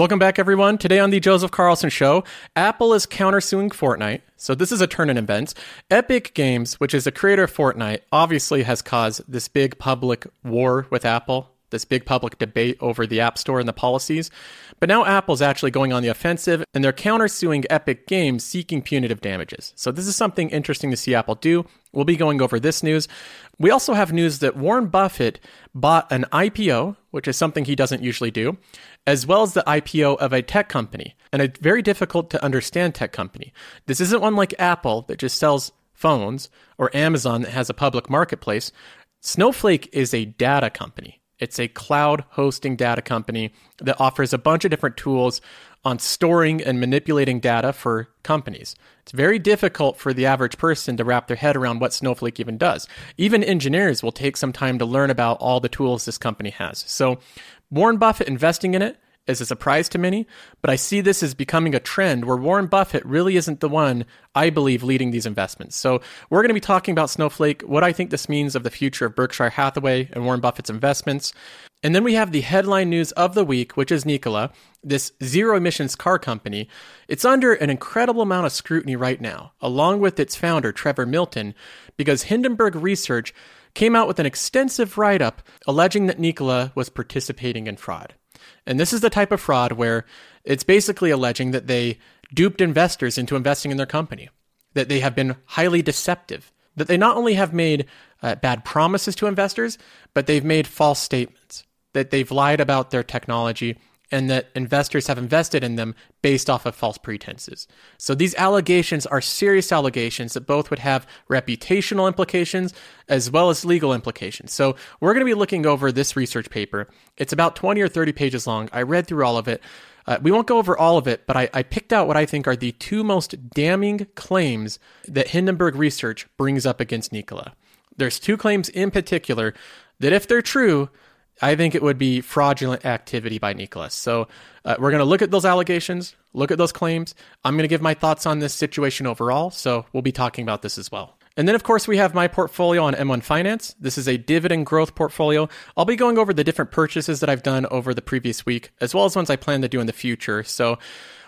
Welcome back, everyone. Today on the Joseph Carlson Show, Apple is countersuing Fortnite. So this is a turn in events. Epic Games, which is a creator of Fortnite, obviously has caused this big public war with Apple, this big public debate over the App Store and the policies. But now Apple's actually going on the offensive and they're countersuing Epic Games seeking punitive damages. So this is something interesting to see Apple do. We'll be going over this news. We also have news that Warren Buffett bought an IPO, which is something he doesn't usually do, as well as the IPO of a tech company, and a very difficult to understand tech company. This isn't one like Apple that just sells phones or Amazon that has a public marketplace. Snowflake is a data company. It's a cloud hosting data company that offers a bunch of different tools on storing and manipulating data for companies. It's very difficult for the average person to wrap their head around what Snowflake even does. Even engineers will take some time to learn about all the tools this company has. So, Warren Buffett investing in it is a surprise to many, but I see this as becoming a trend where Warren Buffett really isn't the one, I believe, leading these investments. So we're going to be talking about Snowflake, what I think this means of the future of Berkshire Hathaway and Warren Buffett's investments. And then we have the headline news of the week, which is Nikola, this zero emissions car company. It's under an incredible amount of scrutiny right now, along with its founder, Trevor Milton, because Hindenburg Research came out with an extensive write up alleging that Nikola was participating in fraud. And this is the type of fraud where it's basically alleging that they duped investors into investing in their company, that they have been highly deceptive, that they not only have made uh, bad promises to investors, but they've made false statements, that they've lied about their technology and that investors have invested in them based off of false pretenses. So these allegations are serious allegations that both would have reputational implications as well as legal implications. So we're going to be looking over this research paper. It's about 20 or 30 pages long. I read through all of it. Uh, we won't go over all of it, but I, I picked out what I think are the two most damning claims that Hindenburg Research brings up against Nikola. There's two claims in particular that, if they're true, I think it would be fraudulent activity by Nicholas. So uh, we're going to look at those allegations, look at those claims. I'm going to give my thoughts on this situation overall. So we'll be talking about this as well. And then, of course, we have my portfolio on M1 Finance. This is a dividend growth portfolio. I'll be going over the different purchases that I've done over the previous week, as well as ones I plan to do in the future. So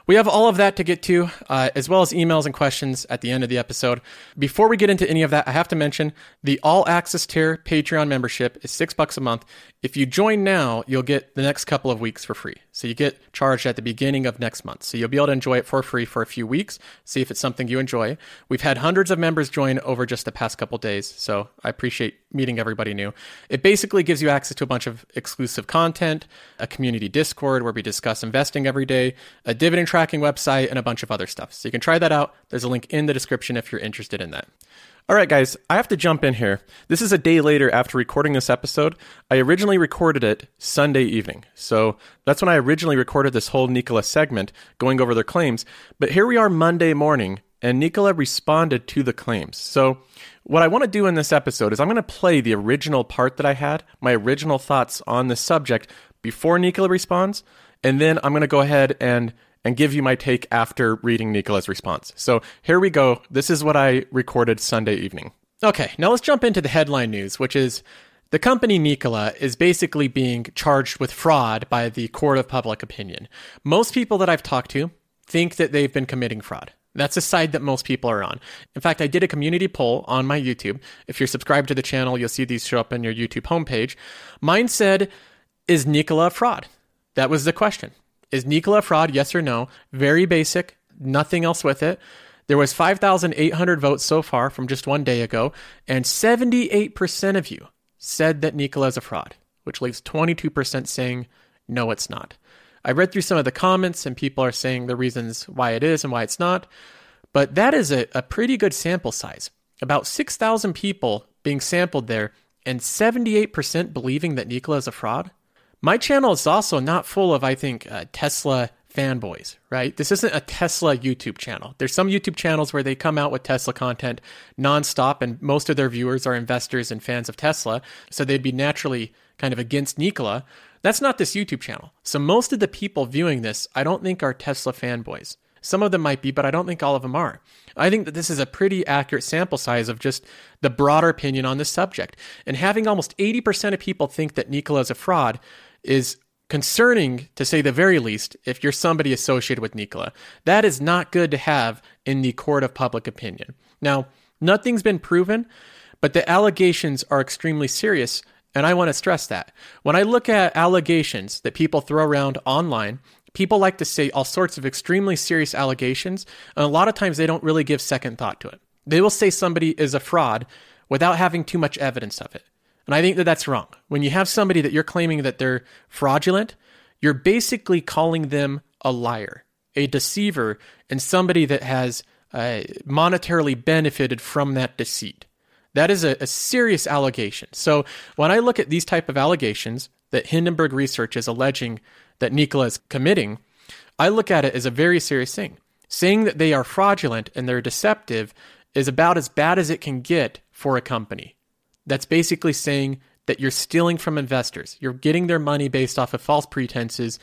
we have all of that to get to, uh, as well as emails and questions at the end of the episode. Before we get into any of that, I have to mention the all access tier Patreon membership is six bucks a month. If you join now, you'll get the next couple of weeks for free. So you get charged at the beginning of next month. So you'll be able to enjoy it for free for a few weeks, see if it's something you enjoy. We've had hundreds of members join over just the past couple days. So I appreciate meeting everybody new. It basically gives you access to a bunch of exclusive content, a community Discord where we discuss investing every day, a dividend tracking website, and a bunch of other stuff. So you can try that out. There's a link in the description if you're interested in that. All right, guys, I have to jump in here. This is a day later after recording this episode. I originally recorded it Sunday evening. So that's when I originally recorded this whole Nikola segment going over their claims. But here we are Monday morning, and Nikola responded to the claims. So what I want to do in this episode is I'm going to play the original part that I had, my original thoughts on the subject before Nikola responds, and then I'm going to go ahead and and give you my take after reading Nikola's response. So here we go. This is what I recorded Sunday evening. Okay, now let's jump into the headline news, which is the company Nikola is basically being charged with fraud by the court of public opinion. Most people that I've talked to think that they've been committing fraud. That's the side that most people are on. In fact, I did a community poll on my YouTube. If you're subscribed to the channel, you'll see these show up on your YouTube homepage. Mine said, Is Nikola a fraud? That was the question. Is Nikola fraud? Yes or no? Very basic, nothing else with it. There was 5,800 votes so far from just one day ago, and 78% of you said that Nikola is a fraud, which leaves 22% saying, no, it's not. I read through some of the comments, and people are saying the reasons why it is and why it's not, but that is a, a pretty good sample size. About 6,000 people being sampled there, and 78% believing that Nikola is a fraud. My channel is also not full of, I think, uh, Tesla fanboys, right? This isn't a Tesla YouTube channel. There's some YouTube channels where they come out with Tesla content nonstop, and most of their viewers are investors and fans of Tesla. So they'd be naturally kind of against Nikola. That's not this YouTube channel. So most of the people viewing this, I don't think are Tesla fanboys. Some of them might be, but I don't think all of them are. I think that this is a pretty accurate sample size of just the broader opinion on this subject. And having almost 80% of people think that Nikola is a fraud is concerning to say the very least if you're somebody associated with Nikola. That is not good to have in the court of public opinion. Now, nothing's been proven, but the allegations are extremely serious. And I want to stress that. When I look at allegations that people throw around online, people like to say all sorts of extremely serious allegations, and a lot of times they don't really give second thought to it. They will say somebody is a fraud without having too much evidence of it. And I think that that's wrong. When you have somebody that you're claiming that they're fraudulent, you're basically calling them a liar, a deceiver, and somebody that has uh, monetarily benefited from that deceit. That is a, a serious allegation. So when I look at these type of allegations that Hindenburg Research is alleging that Nikola is committing, I look at it as a very serious thing. Saying that they are fraudulent and they're deceptive is about as bad as it can get for a company. That's basically saying that you're stealing from investors. You're getting their money based off of false pretenses.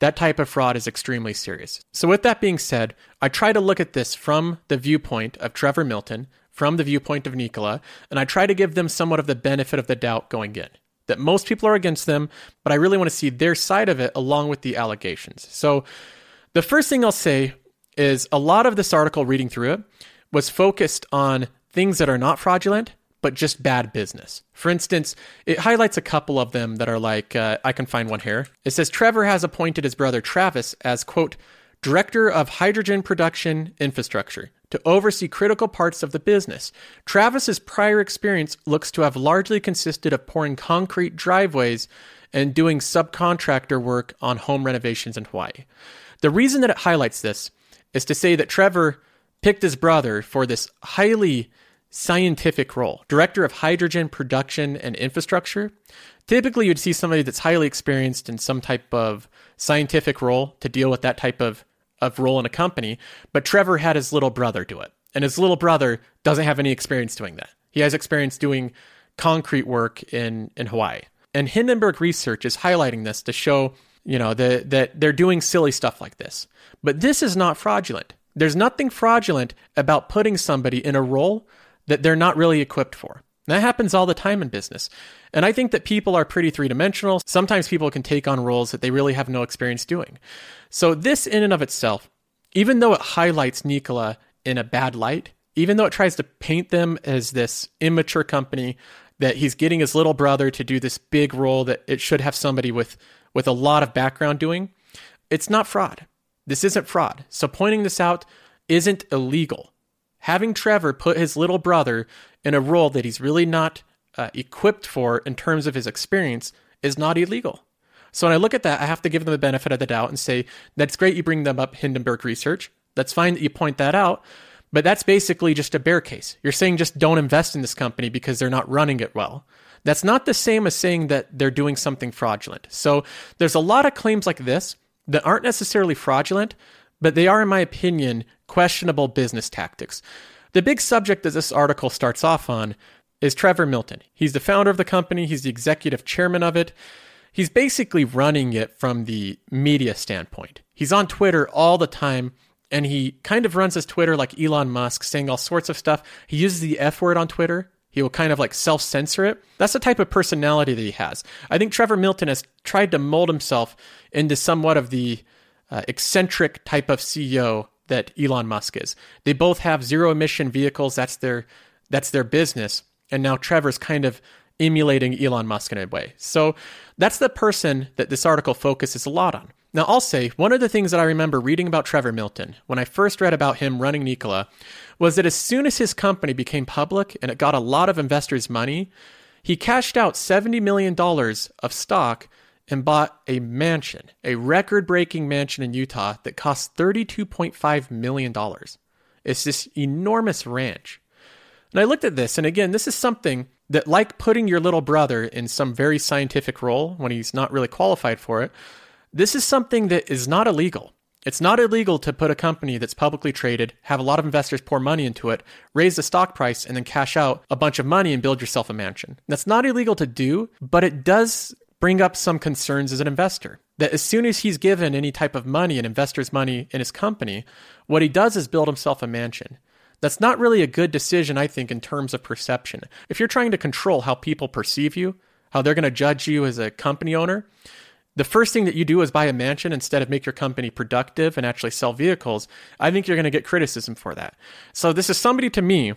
That type of fraud is extremely serious. So, with that being said, I try to look at this from the viewpoint of Trevor Milton, from the viewpoint of Nikola, and I try to give them somewhat of the benefit of the doubt going in. That most people are against them, but I really want to see their side of it along with the allegations. So, the first thing I'll say is a lot of this article, reading through it, was focused on things that are not fraudulent but just bad business. For instance, it highlights a couple of them that are like, uh, I can find one here. It says Trevor has appointed his brother Travis as, quote, director of hydrogen production infrastructure to oversee critical parts of the business. Travis's prior experience looks to have largely consisted of pouring concrete driveways and doing subcontractor work on home renovations in Hawaii. The reason that it highlights this is to say that Trevor picked his brother for this highly scientific role, director of hydrogen production and infrastructure. Typically, you'd see somebody that's highly experienced in some type of scientific role to deal with that type of, of role in a company. But Trevor had his little brother do it. And his little brother doesn't have any experience doing that. He has experience doing concrete work in, in Hawaii. And Hindenburg Research is highlighting this to show, you know, the, that they're doing silly stuff like this. But this is not fraudulent. There's nothing fraudulent about putting somebody in a role that they're not really equipped for. That happens all the time in business. And I think that people are pretty three dimensional. Sometimes people can take on roles that they really have no experience doing. So, this in and of itself, even though it highlights Nikola in a bad light, even though it tries to paint them as this immature company, that he's getting his little brother to do this big role that it should have somebody with, with a lot of background doing, it's not fraud. This isn't fraud. So, pointing this out isn't illegal having Trevor put his little brother in a role that he's really not uh, equipped for in terms of his experience is not illegal. So when I look at that, I have to give them the benefit of the doubt and say, that's great you bring them up Hindenburg research. That's fine that you point that out. But that's basically just a bear case. You're saying just don't invest in this company because they're not running it well. That's not the same as saying that they're doing something fraudulent. So there's a lot of claims like this that aren't necessarily fraudulent, but they are, in my opinion, questionable business tactics. The big subject that this article starts off on is Trevor Milton. He's the founder of the company, he's the executive chairman of it. He's basically running it from the media standpoint. He's on Twitter all the time and he kind of runs his Twitter like Elon Musk, saying all sorts of stuff. He uses the F word on Twitter. He will kind of like self censor it. That's the type of personality that he has. I think Trevor Milton has tried to mold himself into somewhat of the uh, eccentric type of CEO that Elon Musk is. They both have zero emission vehicles. That's their that's their business. And now Trevor's kind of emulating Elon Musk in a way. So that's the person that this article focuses a lot on. Now, I'll say one of the things that I remember reading about Trevor Milton when I first read about him running Nikola was that as soon as his company became public and it got a lot of investors' money, he cashed out $70 million of stock and bought a mansion, a record breaking mansion in Utah that cost $32.5 million. It's this enormous ranch. And I looked at this, and again, this is something that, like putting your little brother in some very scientific role when he's not really qualified for it, this is something that is not illegal. It's not illegal to put a company that's publicly traded, have a lot of investors pour money into it, raise the stock price, and then cash out a bunch of money and build yourself a mansion. That's not illegal to do, but it does bring up some concerns as an investor. That as soon as he's given any type of money, an investor's money in his company, what he does is build himself a mansion. That's not really a good decision, I think, in terms of perception. If you're trying to control how people perceive you, how they're going to judge you as a company owner, the first thing that you do is buy a mansion instead of make your company productive and actually sell vehicles, I think you're going to get criticism for that. So this is somebody to me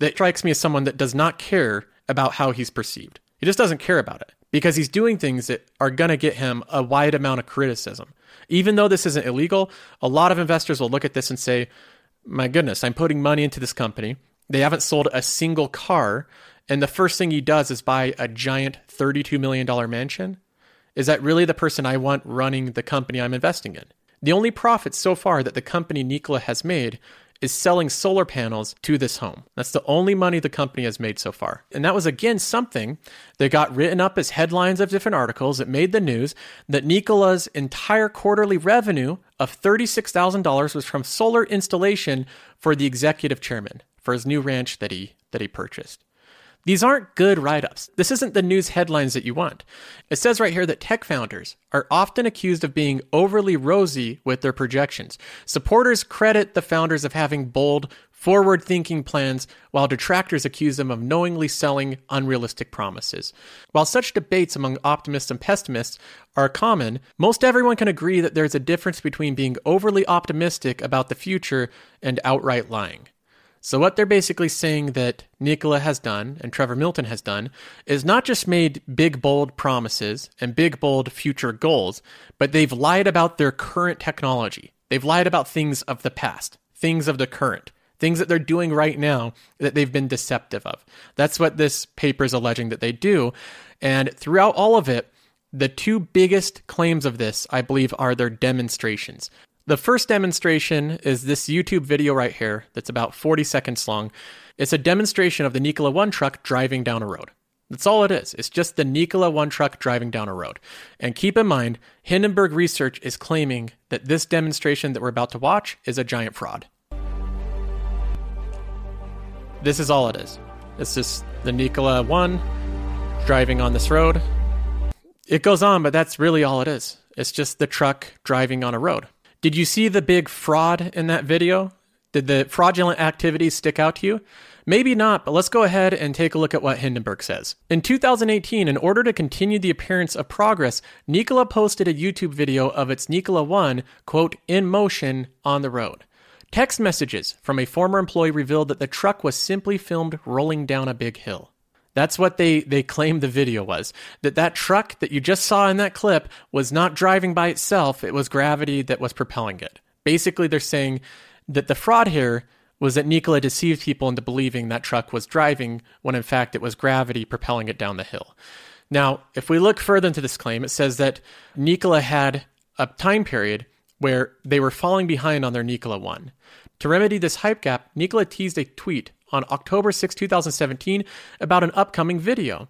that strikes me as someone that does not care about how he's perceived. He just doesn't care about it because he's doing things that are going to get him a wide amount of criticism. Even though this isn't illegal, a lot of investors will look at this and say, "My goodness, I'm putting money into this company. They haven't sold a single car, and the first thing he does is buy a giant $32 million mansion." Is that really the person I want running the company I'm investing in? The only profit so far that the company Nikola has made is selling solar panels to this home. That's the only money the company has made so far. And that was again something that got written up as headlines of different articles. It made the news that Nikola's entire quarterly revenue of $36,000 was from solar installation for the executive chairman for his new ranch that he that he purchased. These aren't good write ups. This isn't the news headlines that you want. It says right here that tech founders are often accused of being overly rosy with their projections. Supporters credit the founders of having bold, forward thinking plans, while detractors accuse them of knowingly selling unrealistic promises. While such debates among optimists and pessimists are common, most everyone can agree that there's a difference between being overly optimistic about the future and outright lying. So, what they're basically saying that Nikola has done and Trevor Milton has done is not just made big, bold promises and big, bold future goals, but they've lied about their current technology. They've lied about things of the past, things of the current, things that they're doing right now that they've been deceptive of. That's what this paper is alleging that they do. And throughout all of it, the two biggest claims of this, I believe, are their demonstrations. The first demonstration is this YouTube video right here that's about 40 seconds long. It's a demonstration of the Nikola 1 truck driving down a road. That's all it is. It's just the Nikola 1 truck driving down a road. And keep in mind, Hindenburg Research is claiming that this demonstration that we're about to watch is a giant fraud. This is all it is. It's just the Nikola 1 driving on this road. It goes on, but that's really all it is. It's just the truck driving on a road. Did you see the big fraud in that video? Did the fraudulent activities stick out to you? Maybe not, but let's go ahead and take a look at what Hindenburg says. In 2018, in order to continue the appearance of progress, Nikola posted a YouTube video of its Nikola 1, quote, in motion on the road. Text messages from a former employee revealed that the truck was simply filmed rolling down a big hill. That's what they they claimed the video was. That that truck that you just saw in that clip was not driving by itself, it was gravity that was propelling it. Basically they're saying that the fraud here was that Nikola deceived people into believing that truck was driving when in fact it was gravity propelling it down the hill. Now, if we look further into this claim, it says that Nikola had a time period where they were falling behind on their Nikola 1. To remedy this hype gap, Nikola teased a tweet on October 6, 2017, about an upcoming video.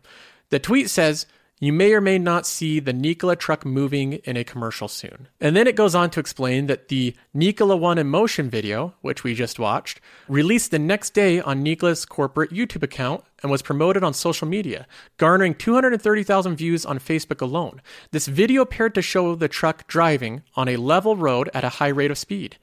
The tweet says, you may or may not see the Nikola truck moving in a commercial soon. And then it goes on to explain that the Nikola One in Motion video, which we just watched, released the next day on Nikola's corporate YouTube account and was promoted on social media, garnering 230,000 views on Facebook alone. This video appeared to show the truck driving on a level road at a high rate of speed.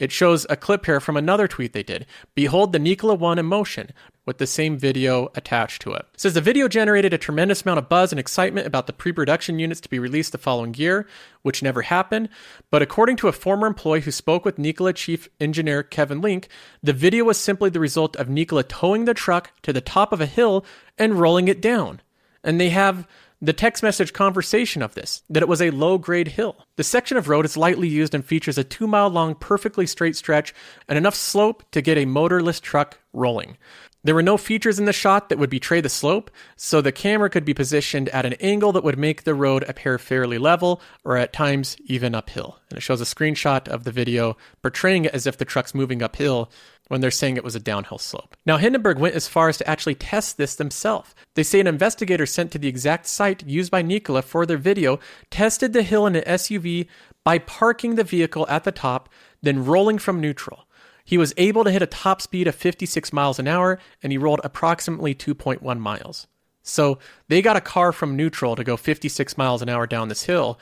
It shows a clip here from another tweet they did. Behold the Nikola 1 in motion with the same video attached to it. it. Says the video generated a tremendous amount of buzz and excitement about the pre-production units to be released the following year, which never happened. But according to a former employee who spoke with Nikola chief engineer Kevin Lynk, the video was simply the result of Nikola towing the truck to the top of a hill and rolling it down. And they have the text message conversation of this, that it was a low grade hill. The section of road is lightly used and features a two mile long, perfectly straight stretch and enough slope to get a motorless truck rolling. There were no features in the shot that would betray the slope, so the camera could be positioned at an angle that would make the road appear fairly level or at times even uphill. And it shows a screenshot of the video portraying it as if the truck's moving uphill when they're saying it was a downhill slope. Now, Hindenburg went as far as to actually test this themselves. They say an investigator sent to the exact site used by Nikola for their video tested the hill in an SUV by parking the vehicle at the top, then rolling from neutral. He was able to hit a top speed of 56 miles an hour and he rolled approximately 2.1 miles. So they got a car from neutral to go 56 miles an hour down this hill,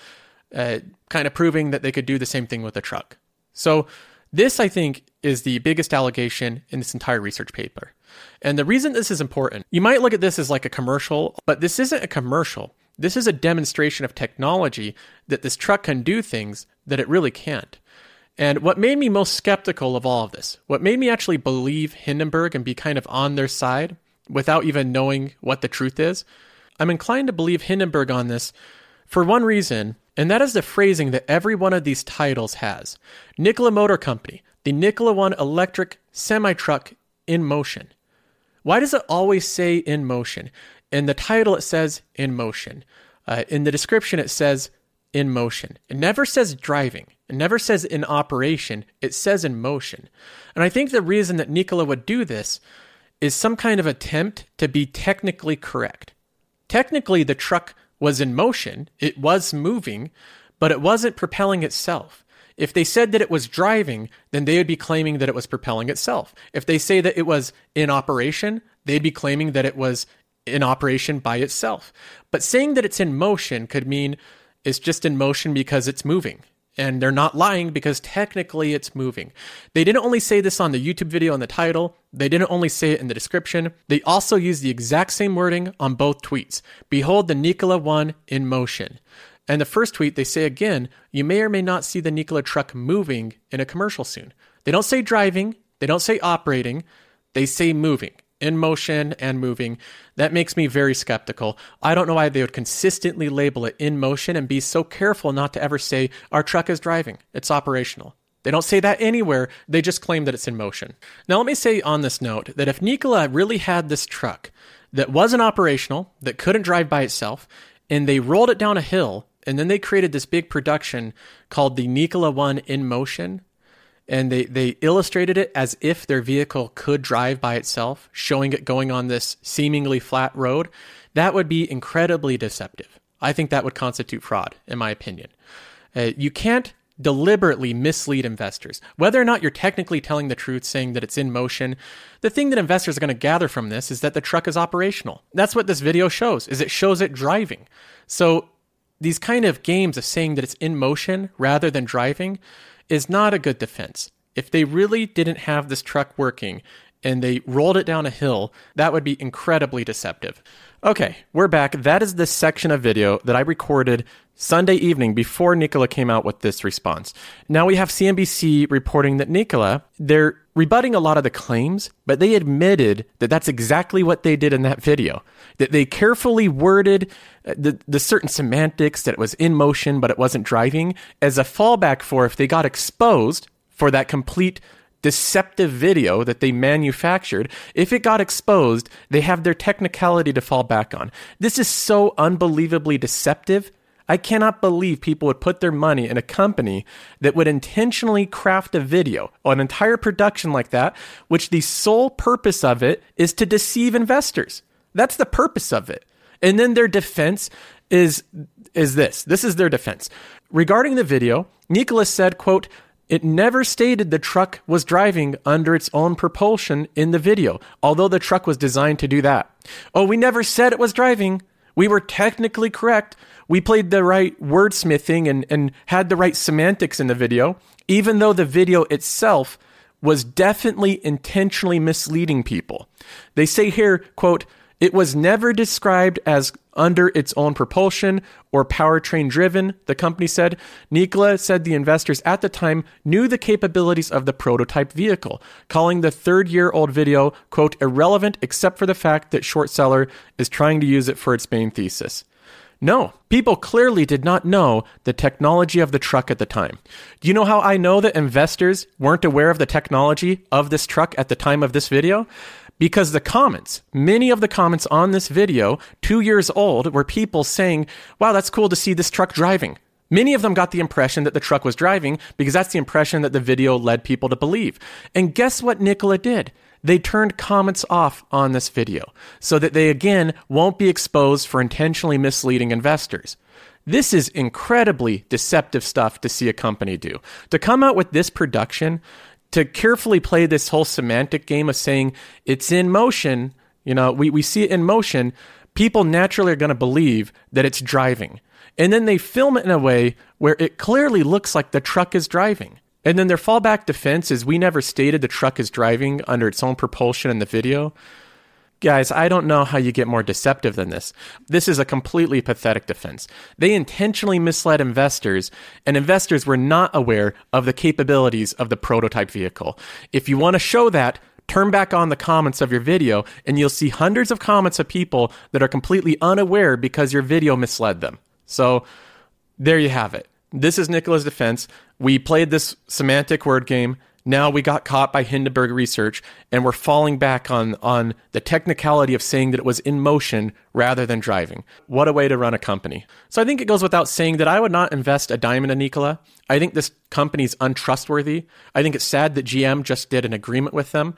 uh, kind of proving that they could do the same thing with a truck. So this, I think, is the biggest allegation in this entire research paper. And the reason this is important, you might look at this as like a commercial, but this isn't a commercial. This is a demonstration of technology that this truck can do things that it really can't. And what made me most skeptical of all of this, what made me actually believe Hindenburg and be kind of on their side without even knowing what the truth is, I'm inclined to believe Hindenburg on this for one reason, and that is the phrasing that every one of these titles has. Nikola Motor Company, the Nikola One electric semi truck in motion. Why does it always say in motion? In the title, it says in motion. Uh, in the description, it says in motion. It never says driving. It never says in operation. It says in motion. And I think the reason that Nikola would do this is some kind of attempt to be technically correct. Technically, the truck was in motion, it was moving, but it wasn't propelling itself. If they said that it was driving, then they would be claiming that it was propelling itself. If they say that it was in operation, they'd be claiming that it was in operation by itself. But saying that it's in motion could mean it's just in motion because it's moving. And they're not lying because technically it's moving. They didn't only say this on the YouTube video in the title, they didn't only say it in the description, they also used the exact same wording on both tweets. Behold the Nikola 1 in motion. And the first tweet, they say again, you may or may not see the Nikola truck moving in a commercial soon. They don't say driving, they don't say operating, they say moving in motion and moving. That makes me very skeptical. I don't know why they would consistently label it in motion and be so careful not to ever say, our truck is driving, it's operational. They don't say that anywhere, they just claim that it's in motion. Now, let me say on this note that if Nikola really had this truck that wasn't operational, that couldn't drive by itself, and they rolled it down a hill, and then they created this big production called the Nikola One in Motion, and they, they illustrated it as if their vehicle could drive by itself, showing it going on this seemingly flat road, that would be incredibly deceptive. I think that would constitute fraud, in my opinion. Uh, you can't deliberately mislead investors. Whether or not you're technically telling the truth, saying that it's in motion, the thing that investors are going to gather from this is that the truck is operational. That's what this video shows, is it shows it driving. So these kind of games of saying that it's in motion rather than driving, is not a good defense. If they really didn't have this truck working and they rolled it down a hill, that would be incredibly deceptive. Okay, we're back. That is the section of video that I recorded Sunday evening before Nikola came out with this response. Now we have CNBC reporting that Nikola, they're rebutting a lot of the claims, but they admitted that that's exactly what they did in that video. That they carefully worded uh, the, the certain semantics that it was in motion, but it wasn't driving as a fallback for if they got exposed for that complete deceptive video that they manufactured, if it got exposed, they have their technicality to fall back on. This is so unbelievably deceptive I cannot believe people would put their money in a company that would intentionally craft a video, an entire production like that, which the sole purpose of it is to deceive investors. That's the purpose of it. And then their defense is is this. This is their defense. Regarding the video, Nicholas said, quote, it never stated the truck was driving under its own propulsion in the video, although the truck was designed to do that. Oh, we never said it was driving. We were technically correct, we played the right wordsmithing and, and had the right semantics in the video, even though the video itself was definitely intentionally misleading people. They say here, quote, it was never described as under its own propulsion or powertrain driven, the company said. Nikola said the investors at the time knew the capabilities of the prototype vehicle, calling the third year old video, quote, irrelevant except for the fact that short seller is trying to use it for its main thesis. No, people clearly did not know the technology of the truck at the time. Do you know how I know that investors weren't aware of the technology of this truck at the time of this video? Because the comments, many of the comments on this video, two years old, were people saying, wow, that's cool to see this truck driving. Many of them got the impression that the truck was driving because that's the impression that the video led people to believe. And guess what Nikola did? they turned comments off on this video so that they again won't be exposed for intentionally misleading investors. This is incredibly deceptive stuff to see a company do. To come out with this production, to carefully play this whole semantic game of saying it's in motion, you know, we, we see it in motion, people naturally are going to believe that it's driving. And then they film it in a way where it clearly looks like the truck is driving. And then their fallback defense is we never stated the truck is driving under its own propulsion in the video. Guys, I don't know how you get more deceptive than this. This is a completely pathetic defense. They intentionally misled investors, and investors were not aware of the capabilities of the prototype vehicle. If you want to show that, turn back on the comments of your video, and you'll see hundreds of comments of people that are completely unaware because your video misled them. So, there you have it. This is Nikola's defense. We played this semantic word game. Now we got caught by Hindenburg research and we're falling back on, on the technicality of saying that it was in motion rather than driving. What a way to run a company. So I think it goes without saying that I would not invest a dime in Nikola. I think this company is untrustworthy. I think it's sad that GM just did an agreement with them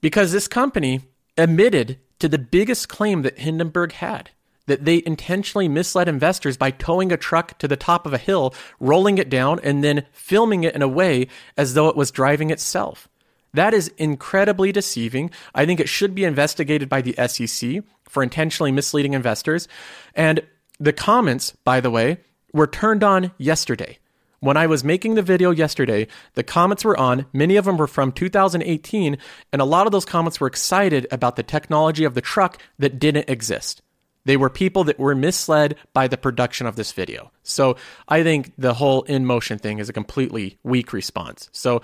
because this company admitted to the biggest claim that Hindenburg had that they intentionally misled investors by towing a truck to the top of a hill, rolling it down, and then filming it in a way as though it was driving itself. That is incredibly deceiving. I think it should be investigated by the SEC for intentionally misleading investors. And the comments, by the way, were turned on yesterday. When I was making the video yesterday, the comments were on. Many of them were from 2018, and a lot of those comments were excited about the technology of the truck that didn't exist. They were people that were misled by the production of this video. So I think the whole in motion thing is a completely weak response. So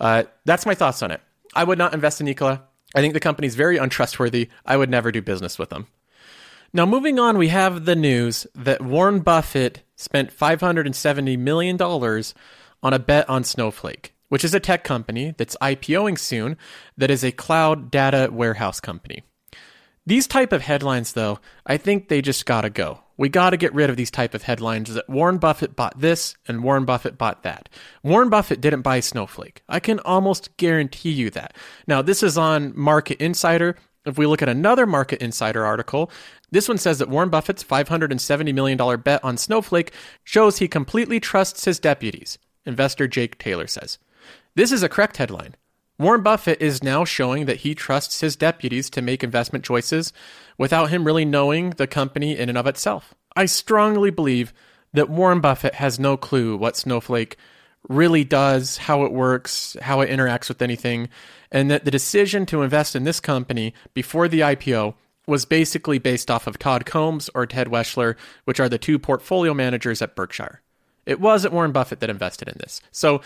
uh, that's my thoughts on it. I would not invest in Nikola. I think the company's very untrustworthy. I would never do business with them. Now, moving on, we have the news that Warren Buffett spent $570 million on a bet on Snowflake, which is a tech company that's IPOing soon that is a cloud data warehouse company. These type of headlines, though, I think they just gotta go. We gotta get rid of these type of headlines that Warren Buffett bought this and Warren Buffett bought that. Warren Buffett didn't buy Snowflake. I can almost guarantee you that. Now, this is on Market Insider. If we look at another Market Insider article, this one says that Warren Buffett's $570 million bet on Snowflake shows he completely trusts his deputies, investor Jake Taylor says. This is a correct headline. Warren Buffett is now showing that he trusts his deputies to make investment choices without him really knowing the company in and of itself. I strongly believe that Warren Buffett has no clue what Snowflake really does, how it works, how it interacts with anything, and that the decision to invest in this company before the IPO was basically based off of Todd Combs or Ted Weschler, which are the two portfolio managers at Berkshire. It wasn't Warren Buffett that invested in this. So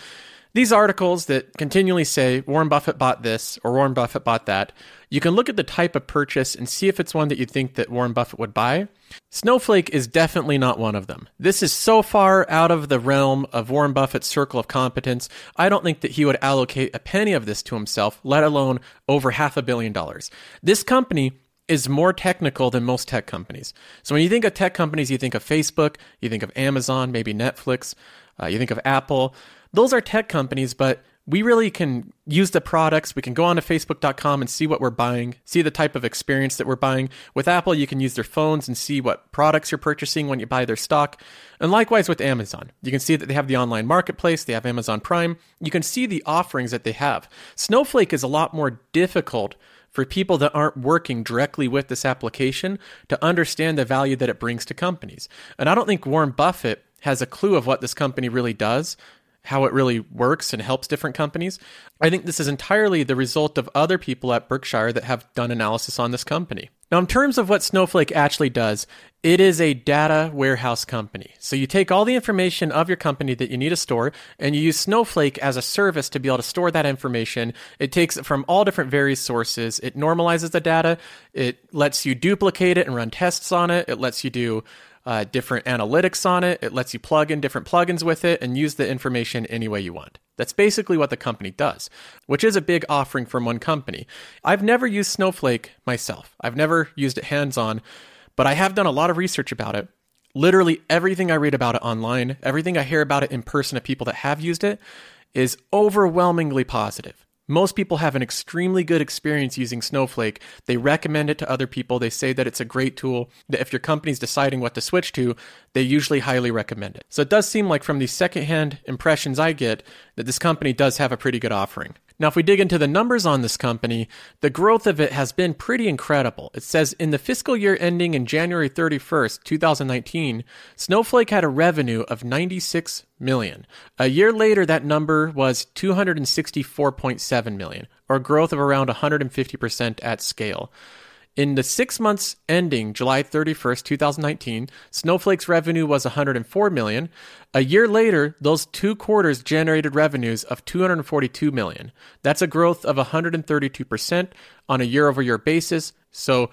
these articles that continually say Warren Buffett bought this or Warren Buffett bought that, you can look at the type of purchase and see if it's one that you think that Warren Buffett would buy. Snowflake is definitely not one of them. This is so far out of the realm of Warren Buffett's circle of competence. I don't think that he would allocate a penny of this to himself, let alone over half a billion dollars. This company is more technical than most tech companies. So when you think of tech companies, you think of Facebook, you think of Amazon, maybe Netflix, uh, you think of Apple those are tech companies, but we really can use the products. We can go onto facebook.com and see what we're buying, see the type of experience that we're buying. With Apple, you can use their phones and see what products you're purchasing when you buy their stock. And likewise with Amazon, you can see that they have the online marketplace, they have Amazon Prime. You can see the offerings that they have. Snowflake is a lot more difficult for people that aren't working directly with this application to understand the value that it brings to companies. And I don't think Warren Buffett has a clue of what this company really does how it really works and helps different companies. I think this is entirely the result of other people at Berkshire that have done analysis on this company. Now, in terms of what Snowflake actually does, it is a data warehouse company. So you take all the information of your company that you need to store and you use Snowflake as a service to be able to store that information. It takes it from all different various sources. It normalizes the data. It lets you duplicate it and run tests on it. It lets you do uh, different analytics on it. It lets you plug in different plugins with it and use the information any way you want. That's basically what the company does, which is a big offering from one company. I've never used Snowflake myself, I've never used it hands on, but I have done a lot of research about it. Literally everything I read about it online, everything I hear about it in person of people that have used it, is overwhelmingly positive. Most people have an extremely good experience using Snowflake. They recommend it to other people. They say that it's a great tool, that if your company's deciding what to switch to, they usually highly recommend it. So it does seem like from the secondhand impressions I get that this company does have a pretty good offering. Now, if we dig into the numbers on this company, the growth of it has been pretty incredible. It says in the fiscal year ending in January 31st, 2019, Snowflake had a revenue of 96 million. A year later, that number was 264.7 million, or growth of around 150% at scale. In the six months ending July 31st, 2019, Snowflake's revenue was 104 million. A year later, those two quarters generated revenues of 242 million. That's a growth of 132% on a year over year basis. So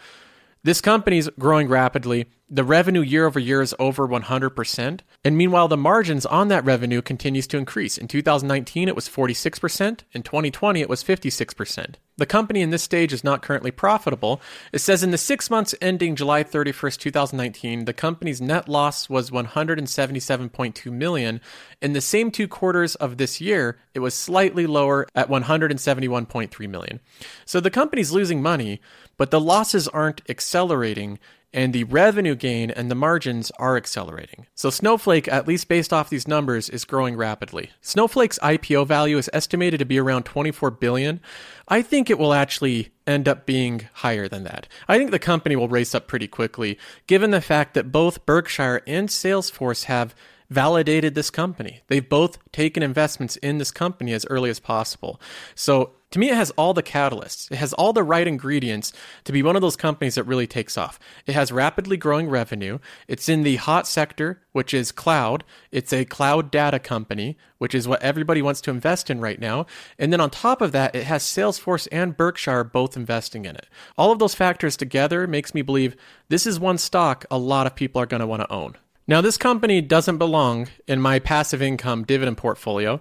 this company is growing rapidly. The revenue year over year is over 100%. And meanwhile, the margins on that revenue continues to increase. In 2019, it was 46%. In 2020, it was 56%. The company in this stage is not currently profitable. It says in the six months ending July 31st, 2019, the company's net loss was 177.2 million. In the same two quarters of this year, it was slightly lower at 171.3 million. So the company's losing money, but the losses aren't accelerating and the revenue gain and the margins are accelerating. So Snowflake, at least based off these numbers, is growing rapidly. Snowflake's IPO value is estimated to be around 24 billion. I think it will actually end up being higher than that. I think the company will race up pretty quickly, given the fact that both Berkshire and Salesforce have validated this company. They've both taken investments in this company as early as possible. So to me, it has all the catalysts. It has all the right ingredients to be one of those companies that really takes off. It has rapidly growing revenue. It's in the hot sector, which is cloud. It's a cloud data company, which is what everybody wants to invest in right now. And then on top of that, it has Salesforce and Berkshire both investing in it. All of those factors together makes me believe this is one stock a lot of people are going to want to own. Now, this company doesn't belong in my passive income dividend portfolio,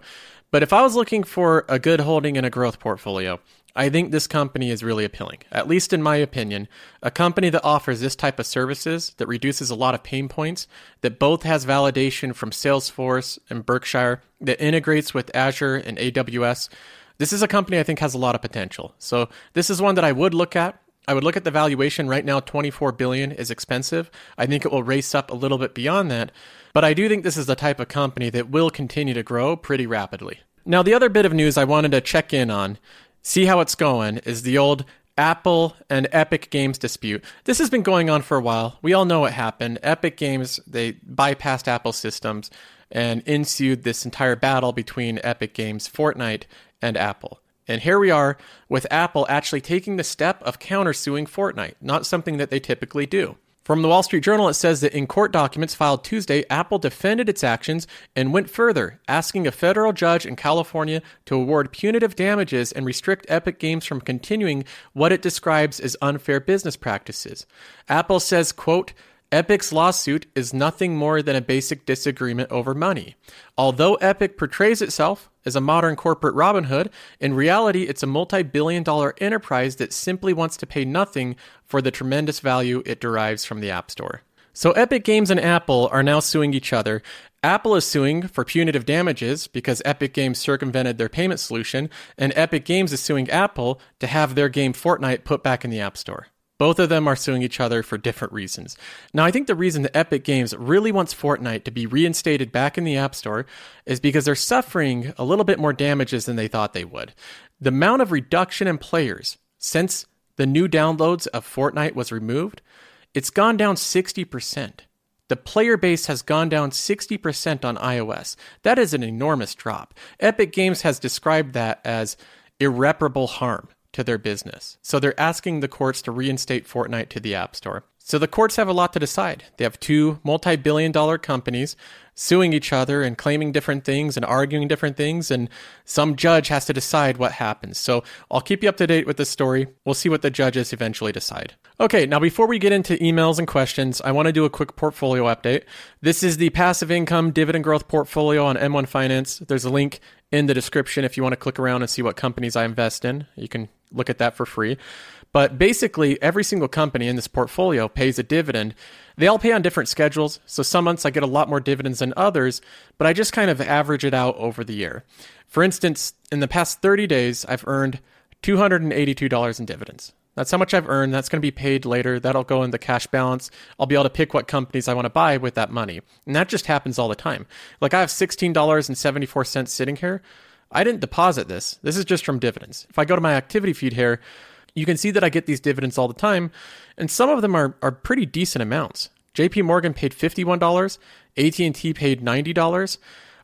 but if I was looking for a good holding in a growth portfolio, I think this company is really appealing, at least in my opinion. A company that offers this type of services, that reduces a lot of pain points, that both has validation from Salesforce and Berkshire, that integrates with Azure and AWS. This is a company I think has a lot of potential. So, this is one that I would look at. I would look at the valuation right now 24 billion is expensive. I think it will race up a little bit beyond that, but I do think this is the type of company that will continue to grow pretty rapidly. Now, the other bit of news I wanted to check in on, see how it's going, is the old Apple and Epic Games dispute. This has been going on for a while. We all know what happened. Epic Games, they bypassed Apple systems and ensued this entire battle between Epic Games, Fortnite, and Apple. And here we are with Apple actually taking the step of countersuing Fortnite, not something that they typically do. From the Wall Street Journal, it says that in court documents filed Tuesday, Apple defended its actions and went further, asking a federal judge in California to award punitive damages and restrict Epic Games from continuing what it describes as unfair business practices. Apple says, quote, Epic's lawsuit is nothing more than a basic disagreement over money. Although Epic portrays itself as a modern corporate Robin Hood, in reality it's a multi billion dollar enterprise that simply wants to pay nothing for the tremendous value it derives from the App Store. So Epic Games and Apple are now suing each other. Apple is suing for punitive damages because Epic Games circumvented their payment solution, and Epic Games is suing Apple to have their game Fortnite put back in the App Store. Both of them are suing each other for different reasons. Now, I think the reason that Epic Games really wants Fortnite to be reinstated back in the App Store is because they're suffering a little bit more damages than they thought they would. The amount of reduction in players since the new downloads of Fortnite was removed, it's gone down 60%. The player base has gone down 60% on iOS. That is an enormous drop. Epic Games has described that as irreparable harm to their business. So they're asking the courts to reinstate Fortnite to the App Store. So the courts have a lot to decide. They have two multi billion dollar companies suing each other and claiming different things and arguing different things, and some judge has to decide what happens. So I'll keep you up to date with this story. We'll see what the judges eventually decide. Okay, now before we get into emails and questions, I want to do a quick portfolio update. This is the passive income dividend growth portfolio on M1 Finance. There's a link in the description if you want to click around and see what companies I invest in. You can look at that for free. But basically, every single company in this portfolio pays a dividend. They all pay on different schedules. So some months I get a lot more dividends than others, but I just kind of average it out over the year. For instance, in the past 30 days, I've earned $282 in dividends. That's how much I've earned. That's going to be paid later. That'll go in the cash balance. I'll be able to pick what companies I want to buy with that money. And that just happens all the time. Like I have $16.74 sitting here. I didn't deposit this. This is just from dividends. If I go to my activity feed here, you can see that I get these dividends all the time, and some of them are, are pretty decent amounts. JP Morgan paid $51, AT&T paid $90.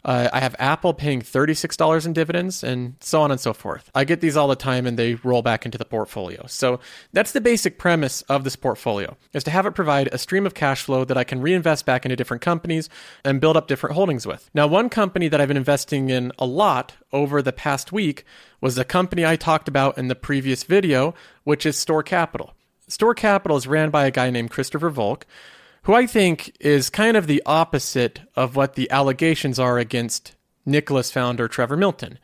Uh, I have Apple paying $36 in dividends and so on and so forth. I get these all the time and they roll back into the portfolio. So that's the basic premise of this portfolio is to have it provide a stream of cash flow that I can reinvest back into different companies and build up different holdings with. Now, one company that I've been investing in a lot over the past week was the company I talked about in the previous video, which is Store Capital. Store Capital is ran by a guy named Christopher Volk who I think is kind of the opposite of what the allegations are against Nikola's founder Trevor Milton.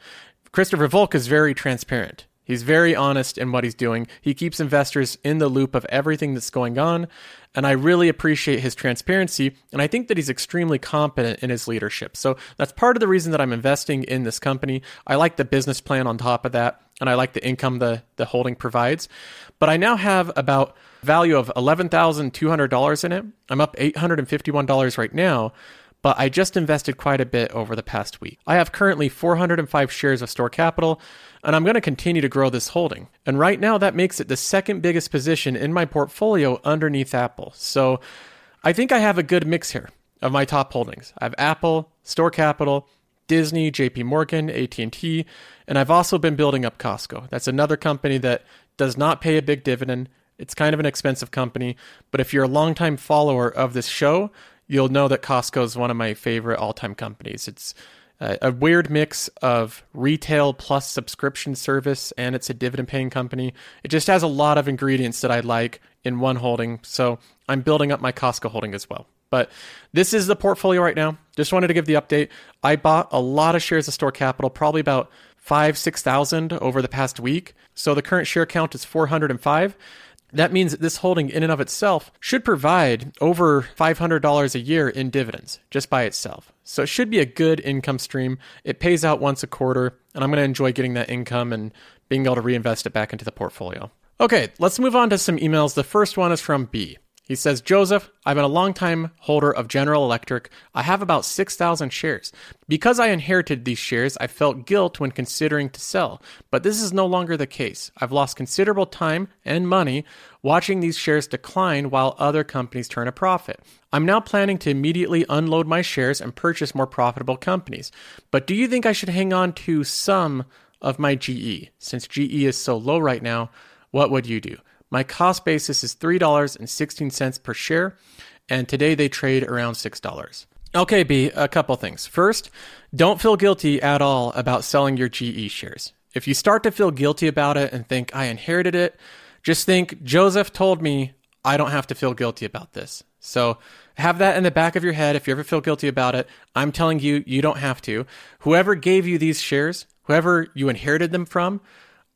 Christopher Volk is very transparent. He's very honest in what he's doing. He keeps investors in the loop of everything that's going on. And I really appreciate his transparency. And I think that he's extremely competent in his leadership. So that's part of the reason that I'm investing in this company. I like the business plan on top of that. And I like the income the, the holding provides. But I now have about value of $11,200 in it. I'm up $851 right now but I just invested quite a bit over the past week. I have currently 405 shares of Store Capital, and I'm going to continue to grow this holding. And right now, that makes it the second biggest position in my portfolio underneath Apple. So I think I have a good mix here of my top holdings. I have Apple, Store Capital, Disney, JP Morgan, AT&T, and I've also been building up Costco. That's another company that does not pay a big dividend. It's kind of an expensive company, but if you're a longtime follower of this show, you'll know that Costco is one of my favorite all-time companies. It's a, a weird mix of retail plus subscription service, and it's a dividend-paying company. It just has a lot of ingredients that I like in one holding, so I'm building up my Costco holding as well. But this is the portfolio right now. Just wanted to give the update. I bought a lot of shares of Store Capital, probably about five, six thousand over the past week. So the current share count is 405. That means that this holding in and of itself should provide over $500 a year in dividends just by itself. So it should be a good income stream. It pays out once a quarter, and I'm going to enjoy getting that income and being able to reinvest it back into the portfolio. Okay, let's move on to some emails. The first one is from B. He says, Joseph, I've been a long-time holder of General Electric. I have about 6,000 shares. Because I inherited these shares, I felt guilt when considering to sell. But this is no longer the case. I've lost considerable time and money watching these shares decline while other companies turn a profit. I'm now planning to immediately unload my shares and purchase more profitable companies. But do you think I should hang on to some of my GE? Since GE is so low right now, what would you do? My cost basis is $3.16 per share, and today they trade around $6. Okay, B, a couple things. First, don't feel guilty at all about selling your GE shares. If you start to feel guilty about it and think, I inherited it, just think, Joseph told me I don't have to feel guilty about this. So have that in the back of your head. If you ever feel guilty about it, I'm telling you, you don't have to. Whoever gave you these shares, whoever you inherited them from,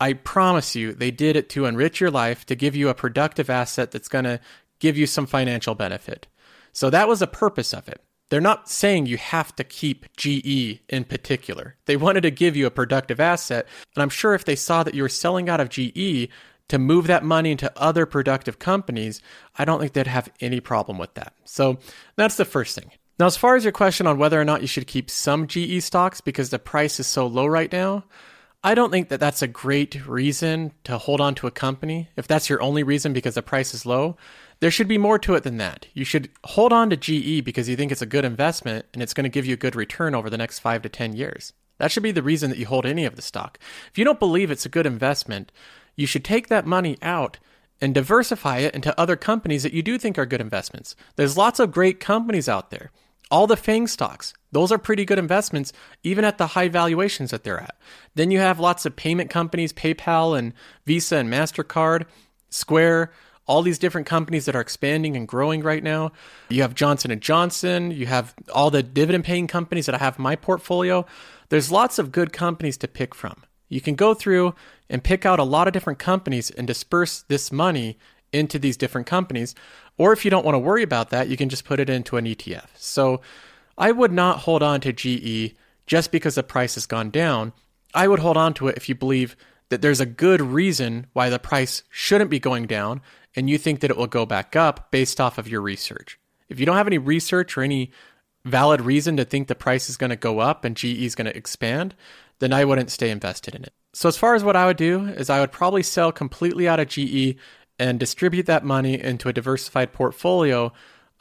I promise you, they did it to enrich your life, to give you a productive asset that's going to give you some financial benefit. So that was the purpose of it. They're not saying you have to keep GE in particular. They wanted to give you a productive asset. And I'm sure if they saw that you were selling out of GE to move that money into other productive companies, I don't think they'd have any problem with that. So that's the first thing. Now, as far as your question on whether or not you should keep some GE stocks because the price is so low right now, I don't think that that's a great reason to hold on to a company. If that's your only reason because the price is low, there should be more to it than that. You should hold on to GE because you think it's a good investment and it's going to give you a good return over the next five to 10 years. That should be the reason that you hold any of the stock. If you don't believe it's a good investment, you should take that money out and diversify it into other companies that you do think are good investments. There's lots of great companies out there. All the FANG stocks, those are pretty good investments, even at the high valuations that they're at. Then you have lots of payment companies, PayPal and Visa and MasterCard, Square, all these different companies that are expanding and growing right now. You have Johnson Johnson, you have all the dividend paying companies that I have my portfolio. there's lots of good companies to pick from. You can go through and pick out a lot of different companies and disperse this money into these different companies. Or if you don't want to worry about that, you can just put it into an ETF. So I would not hold on to GE just because the price has gone down. I would hold on to it if you believe that there's a good reason why the price shouldn't be going down and you think that it will go back up based off of your research. If you don't have any research or any valid reason to think the price is going to go up and GE is going to expand, then I wouldn't stay invested in it. So as far as what I would do is I would probably sell completely out of GE and distribute that money into a diversified portfolio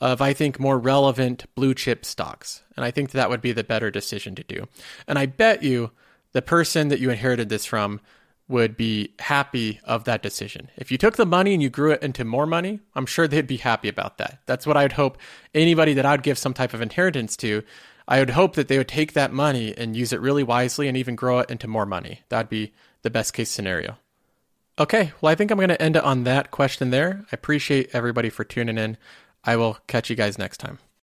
of I think more relevant blue chip stocks. And I think that would be the better decision to do. And I bet you the person that you inherited this from would be happy of that decision. If you took the money and you grew it into more money, I'm sure they'd be happy about that. That's what I'd hope anybody that I'd give some type of inheritance to, I would hope that they would take that money and use it really wisely and even grow it into more money. That'd be the best case scenario. Okay, well, I think I'm going to end it on that question there. I appreciate everybody for tuning in. I will catch you guys next time.